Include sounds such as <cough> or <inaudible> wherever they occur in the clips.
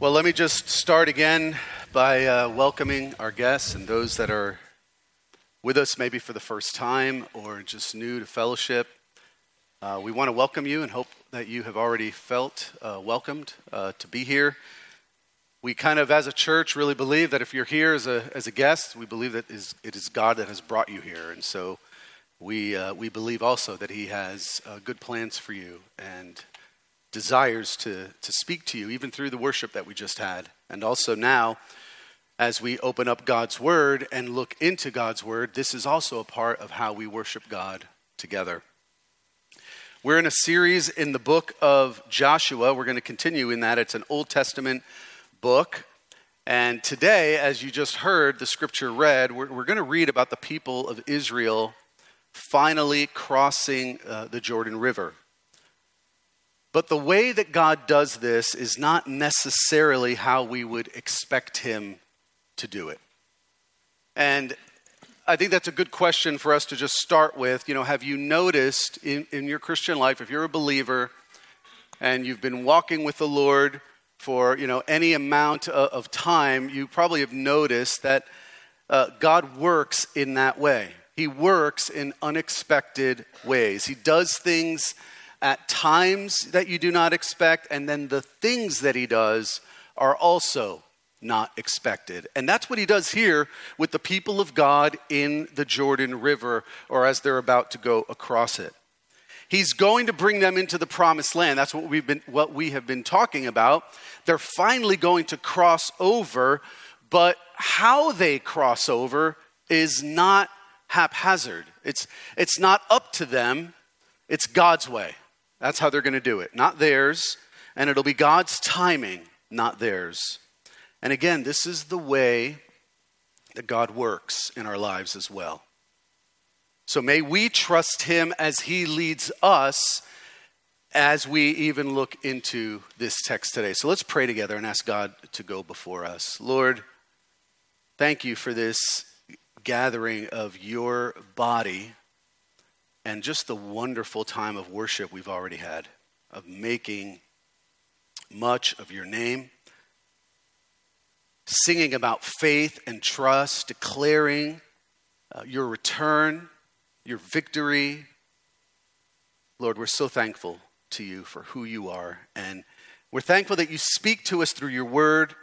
Well, let me just start again by uh, welcoming our guests and those that are with us maybe for the first time or just new to fellowship. Uh, we want to welcome you and hope that you have already felt uh, welcomed uh, to be here. We kind of, as a church, really believe that if you're here as a, as a guest, we believe that is, it is God that has brought you here. And so we, uh, we believe also that He has uh, good plans for you and desires to, to speak to you, even through the worship that we just had. And also now, as we open up God's Word and look into God's Word, this is also a part of how we worship God together. We're in a series in the book of Joshua. We're going to continue in that. It's an Old Testament book. And today, as you just heard the scripture read, we're, we're going to read about the people of Israel finally crossing uh, the Jordan River. But the way that God does this is not necessarily how we would expect Him to do it. And I think that's a good question for us to just start with. You know, have you noticed in, in your Christian life, if you're a believer and you've been walking with the Lord for, you know, any amount of, of time, you probably have noticed that uh, God works in that way. He works in unexpected ways. He does things at times that you do not expect, and then the things that he does are also not expected. And that's what he does here with the people of God in the Jordan River, or as they're about to go across it. He's going to bring them into the promised land. That's what we've been what we have been talking about. They're finally going to cross over, but how they cross over is not haphazard. It's it's not up to them. It's God's way. That's how they're going to do it, not theirs. And it'll be God's timing, not theirs. And again, this is the way that God works in our lives as well. So may we trust Him as He leads us as we even look into this text today. So let's pray together and ask God to go before us. Lord, thank you for this gathering of your body and just the wonderful time of worship we've already had, of making much of your name, singing about faith and trust, declaring uh, your return, your victory. Lord, we're so thankful to you for who you are. And we're thankful that you speak to us through your word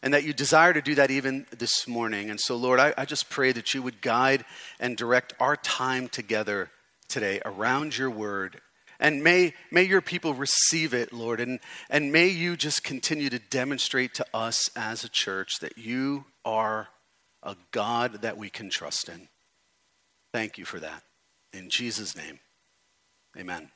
and that you desire to do that even this morning. And so, Lord, I, I just pray that you would guide and direct our time together today around your word. And may, may your people receive it, Lord. And, and may you just continue to demonstrate to us as a church that you are a God that we can trust in. Thank you for that. In Jesus' name, amen.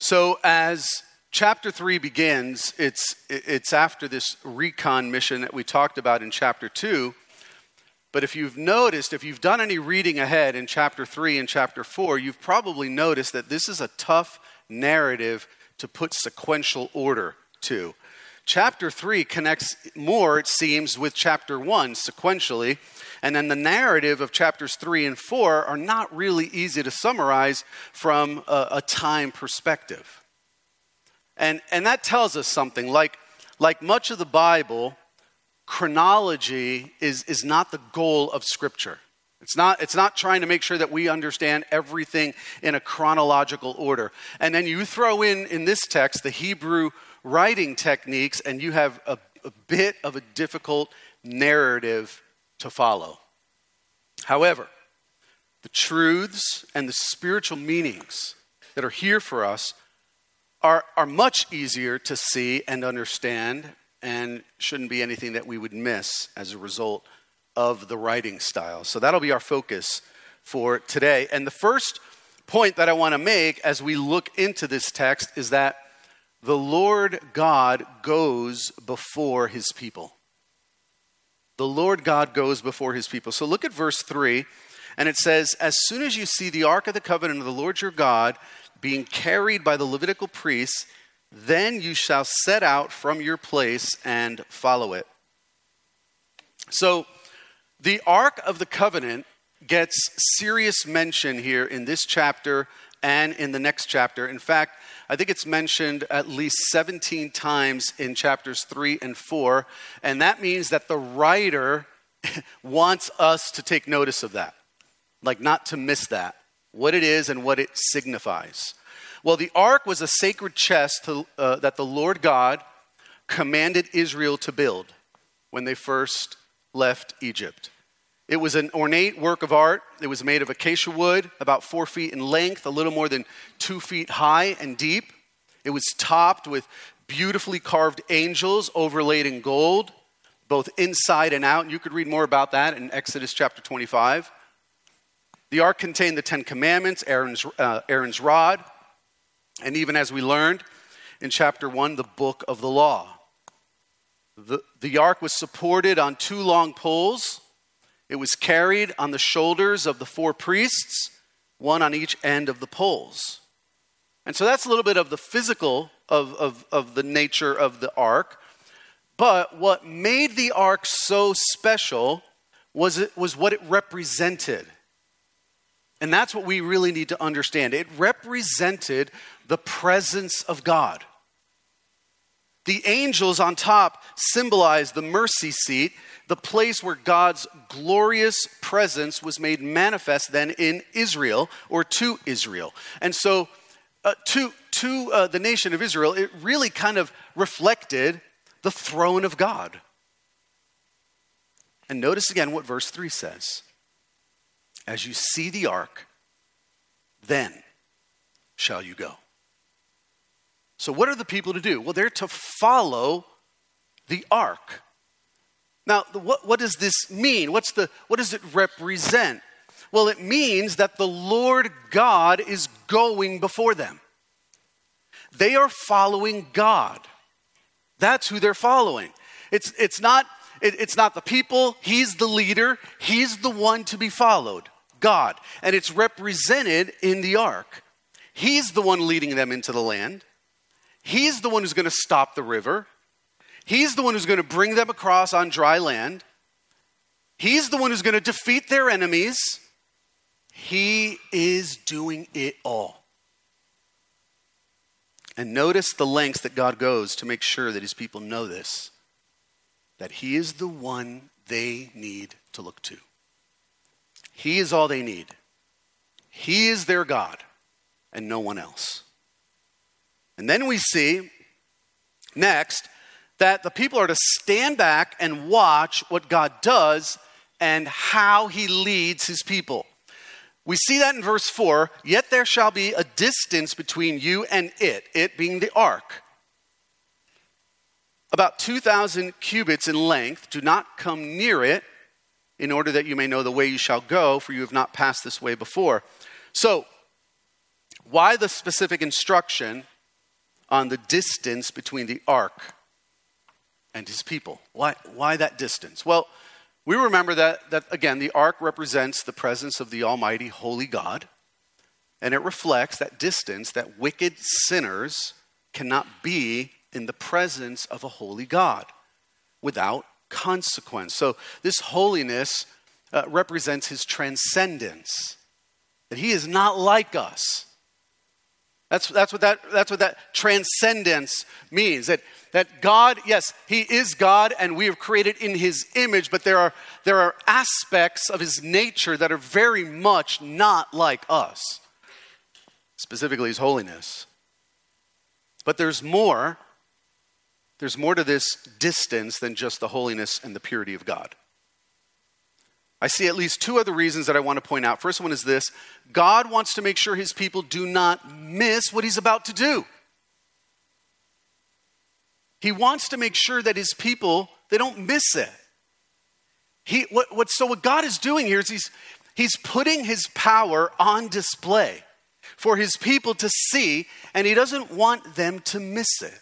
So, as chapter 3 begins, it's, it's after this recon mission that we talked about in chapter 2. But if you've noticed, if you've done any reading ahead in chapter 3 and chapter 4, you've probably noticed that this is a tough narrative to put sequential order to. Chapter 3 connects more, it seems, with chapter 1 sequentially. And then the narrative of chapters 3 and 4 are not really easy to summarize from a, a time perspective. And, and that tells us something. Like, like much of the Bible, chronology is, is not the goal of Scripture. It's not, it's not trying to make sure that we understand everything in a chronological order. And then you throw in, in this text, the Hebrew writing techniques, and you have a, a bit of a difficult narrative to follow. However, the truths and the spiritual meanings that are here for us are, are much easier to see and understand and shouldn't be anything that we would miss as a result of the writing style. So that'll be our focus for today. And the first point that I want to make as we look into this text is that the Lord God goes before his people. The Lord God goes before his people. So look at verse 3, and it says, As soon as you see the ark of the covenant of the Lord your God being carried by the Levitical priests, then you shall set out from your place and follow it. So, the Ark of the Covenant gets serious mention here in this chapter and in the next chapter. In fact, I think it's mentioned at least 17 times in chapters 3 and 4, and that means that the writer <laughs> wants us to take notice of that, like not to miss that, what it is and what it signifies. Well, the ark was a sacred chest to, uh, that the Lord God commanded Israel to build when they first left Egypt. It was an ornate work of art. It was made of acacia wood, about four feet in length, a little more than two feet high and deep. It was topped with beautifully carved angels overlaid in gold, both inside and out. You could read more about that in Exodus chapter 25. The ark contained the Ten Commandments, Aaron's, uh, Aaron's rod, and even as we learned in chapter 1, the book of the law. The, the ark was supported on two long poles it was carried on the shoulders of the four priests, one on each end of the poles. And so that's a little bit of the physical of, of, of the nature of the ark. But what made the ark so special was, it, was what it represented. And that's what we really need to understand. It represented the presence of God. The angels on top symbolize the mercy seat, the place where God's glorious presence was made manifest then in Israel or to Israel. And so, uh, to, to uh, the nation of Israel, it really kind of reflected the throne of God. And notice again what verse 3 says As you see the ark, then shall you go. So, what are the people to do? Well, they're to follow the ark. Now, what, what does this mean? What's the, what does it represent? Well, it means that the Lord God is going before them. They are following God. That's who they're following. It's, it's, not, it, it's not the people, He's the leader, He's the one to be followed, God. And it's represented in the ark. He's the one leading them into the land, He's the one who's going to stop the river. He's the one who's going to bring them across on dry land. He's the one who's going to defeat their enemies. He is doing it all. And notice the lengths that God goes to make sure that his people know this that he is the one they need to look to. He is all they need. He is their God and no one else. And then we see next that the people are to stand back and watch what God does and how he leads his people. We see that in verse 4 Yet there shall be a distance between you and it, it being the ark. About 2,000 cubits in length. Do not come near it, in order that you may know the way you shall go, for you have not passed this way before. So, why the specific instruction on the distance between the ark and his people. Why, why that distance? Well, we remember that, that, again, the ark represents the presence of the Almighty, Holy God, and it reflects that distance that wicked sinners cannot be in the presence of a holy God without consequence. So, this holiness uh, represents his transcendence, that he is not like us. That's, that's, what that, that's what that transcendence means. That, that God, yes, He is God and we are created in His image, but there are, there are aspects of His nature that are very much not like us, specifically His holiness. But there's more. There's more to this distance than just the holiness and the purity of God. I see at least two other reasons that I want to point out. First one is this God wants to make sure his people do not miss what he's about to do. He wants to make sure that his people they don't miss it. He, what, what, so what God is doing here is he's, he's putting his power on display for his people to see, and he doesn't want them to miss it.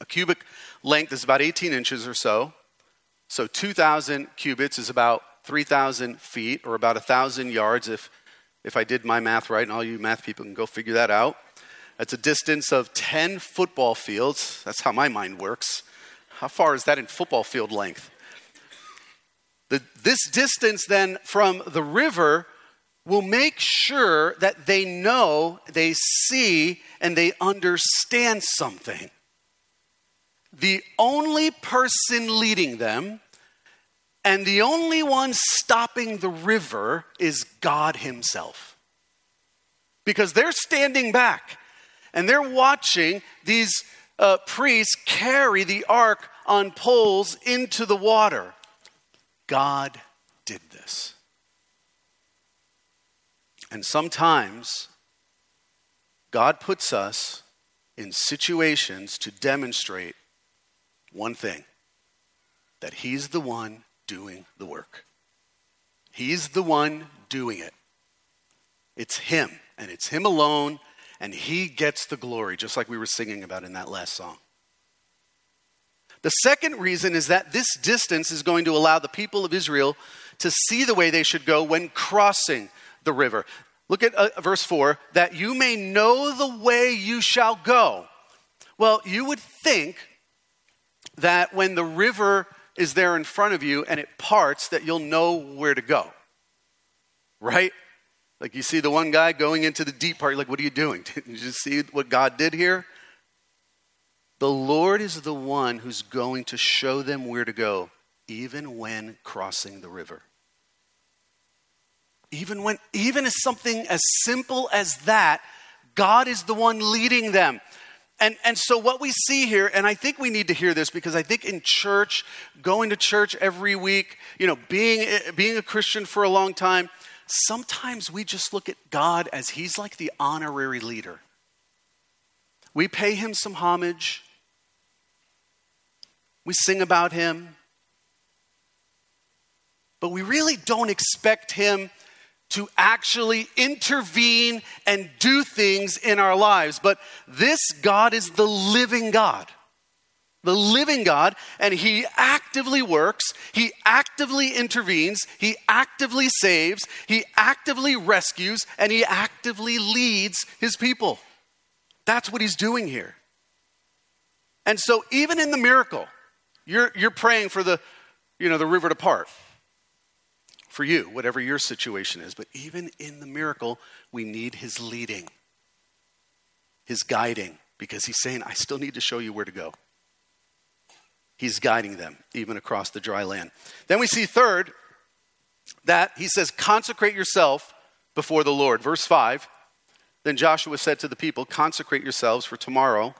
A cubit length is about 18 inches or so. So 2,000 cubits is about 3,000 feet or about 1,000 yards if, if I did my math right, and all you math people can go figure that out. That's a distance of 10 football fields. That's how my mind works. How far is that in football field length? The, this distance then from the river will make sure that they know, they see, and they understand something. The only person leading them and the only one stopping the river is God Himself. Because they're standing back and they're watching these uh, priests carry the ark on poles into the water. God did this. And sometimes God puts us in situations to demonstrate one thing that He's the one doing the work. He's the one doing it. It's Him, and it's Him alone, and He gets the glory, just like we were singing about in that last song. The second reason is that this distance is going to allow the people of Israel to see the way they should go when crossing the river. Look at uh, verse 4 that you may know the way you shall go. Well, you would think that when the river is there in front of you and it parts, that you'll know where to go. Right? Like you see the one guy going into the deep part, like, what are you doing? <laughs> Did you just see what God did here? The Lord is the one who's going to show them where to go, even when crossing the river. Even when, even as something as simple as that, God is the one leading them. And, and so, what we see here, and I think we need to hear this because I think in church, going to church every week, you know, being, being a Christian for a long time, sometimes we just look at God as He's like the honorary leader. We pay Him some homage, we sing about Him, but we really don't expect Him to actually intervene and do things in our lives. But this God is the living God. The living God, and He actively works, He actively intervenes, He actively saves, He actively rescues, and He actively leads His people. That's what He's doing here. And so, even in the miracle, you're, you're praying for the, you know, the river to part for you, whatever your situation is. But even in the miracle, we need his leading, his guiding, because he's saying, I still need to show you where to go. He's guiding them even across the dry land. Then we see, third, that he says, consecrate yourself before the Lord. Verse 5 Then Joshua said to the people, Consecrate yourselves, for tomorrow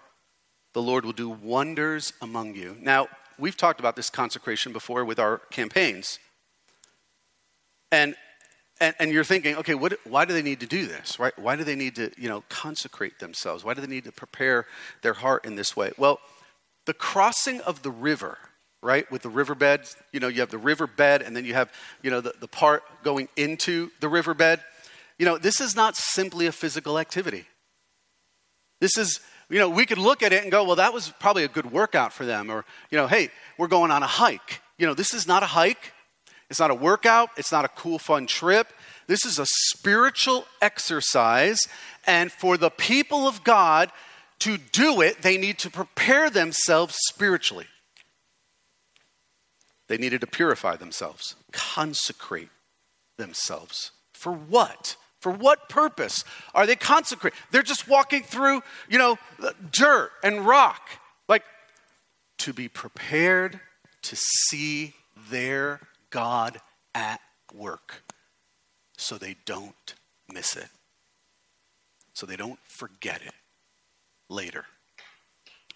the Lord will do wonders among you. Now, we've talked about this consecration before with our campaigns. And, and, and you're thinking, okay, what, why do they need to do this? Right? Why do they need to, you know, consecrate themselves? Why do they need to prepare their heart in this way? Well, the crossing of the river, right, with the riverbed, you know, you have the riverbed and then you have, you know, the, the part going into the riverbed. You know, this is not simply a physical activity. This is, you know, we could look at it and go, well, that was probably a good workout for them. Or, you know, hey, we're going on a hike. You know, this is not a hike. It's not a workout, it's not a cool, fun trip. This is a spiritual exercise. And for the people of God to do it, they need to prepare themselves spiritually. They needed to purify themselves, consecrate themselves. For what? For what purpose are they consecrated? They're just walking through, you know, dirt and rock. Like, to be prepared to see their God at work so they don't miss it, so they don't forget it later.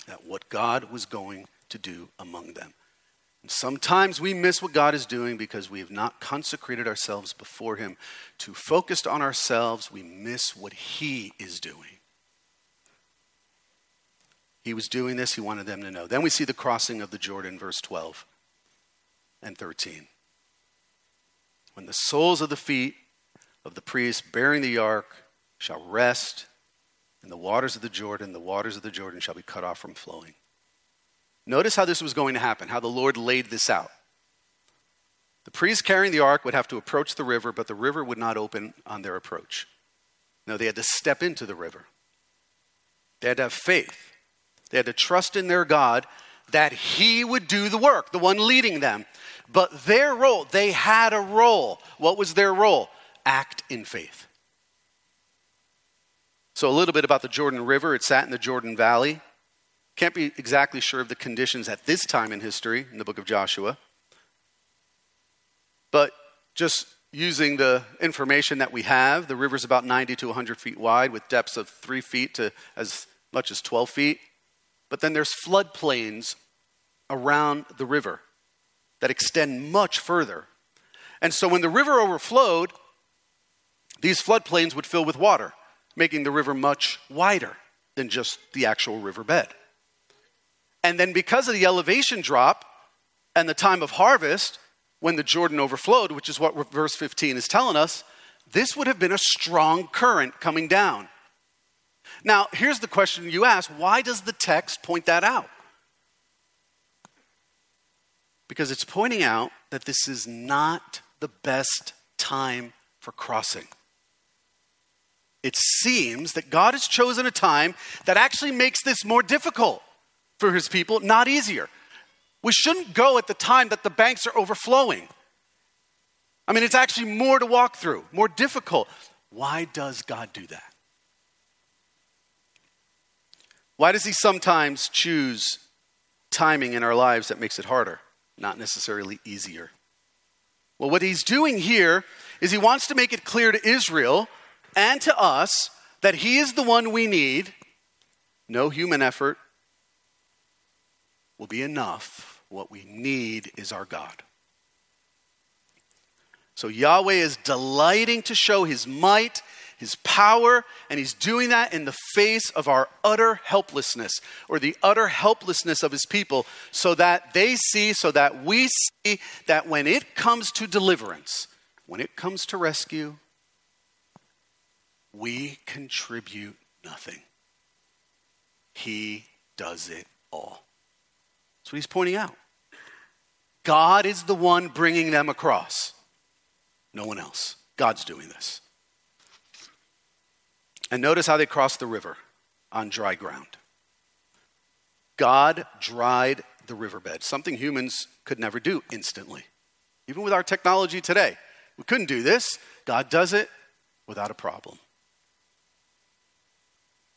That what God was going to do among them. And sometimes we miss what God is doing because we have not consecrated ourselves before Him. Too focused on ourselves, we miss what He is doing. He was doing this, He wanted them to know. Then we see the crossing of the Jordan, verse 12 and 13 when the soles of the feet of the priests bearing the ark shall rest in the waters of the Jordan, the waters of the Jordan shall be cut off from flowing. Notice how this was going to happen, how the Lord laid this out. The priests carrying the ark would have to approach the river, but the river would not open on their approach. No, they had to step into the river. They had to have faith. They had to trust in their God that He would do the work, the one leading them. But their role, they had a role. What was their role? act in faith. So, a little bit about the Jordan River. It sat in the Jordan Valley. Can't be exactly sure of the conditions at this time in history in the book of Joshua. But just using the information that we have, the river's about 90 to 100 feet wide with depths of 3 feet to as much as 12 feet. But then there's floodplains around the river that extend much further. And so when the river overflowed, these floodplains would fill with water, making the river much wider than just the actual riverbed. And then because of the elevation drop and the time of harvest, when the Jordan overflowed, which is what verse 15 is telling us, this would have been a strong current coming down. Now, here's the question you ask why does the text point that out? Because it's pointing out that this is not the best time for crossing. It seems that God has chosen a time that actually makes this more difficult for his people, not easier. We shouldn't go at the time that the banks are overflowing. I mean, it's actually more to walk through, more difficult. Why does God do that? Why does He sometimes choose timing in our lives that makes it harder, not necessarily easier? Well, what He's doing here is He wants to make it clear to Israel and to us that He is the one we need. No human effort will be enough what we need is our God. So Yahweh is delighting to show his might, his power, and he's doing that in the face of our utter helplessness or the utter helplessness of his people so that they see, so that we see that when it comes to deliverance, when it comes to rescue, we contribute nothing. He does it all. That's what he's pointing out. God is the one bringing them across. No one else. God's doing this. And notice how they crossed the river on dry ground. God dried the riverbed, something humans could never do instantly. Even with our technology today, we couldn't do this. God does it without a problem.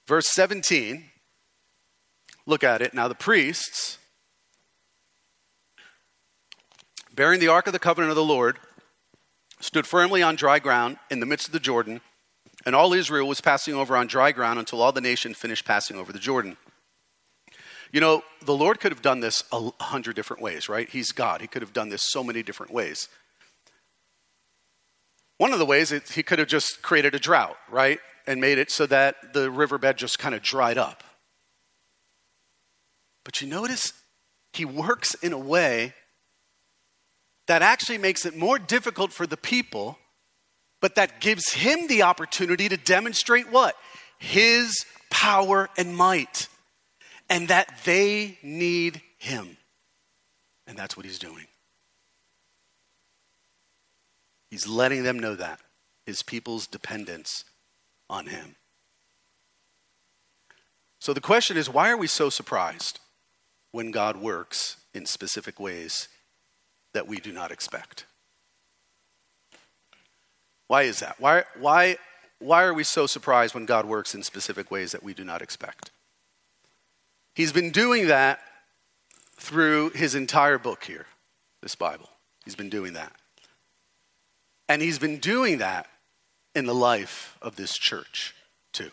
Verse 17, look at it. Now, the priests bearing the ark of the covenant of the Lord, stood firmly on dry ground in the midst of the Jordan, and all Israel was passing over on dry ground until all the nation finished passing over the Jordan. You know, the Lord could have done this a hundred different ways, right? He's God. He could have done this so many different ways. One of the ways is he could have just created a drought, right? And made it so that the riverbed just kind of dried up. But you notice he works in a way that actually makes it more difficult for the people, but that gives him the opportunity to demonstrate what? His power and might, and that they need him. And that's what he's doing. He's letting them know that, his people's dependence on him. So the question is why are we so surprised when God works in specific ways that we do not expect. Why is that? Why, why, why are we so surprised when God works in specific ways that we do not expect? He's been doing that through his entire book here, this Bible. He's been doing that. And he's been doing that in the life of this church, too.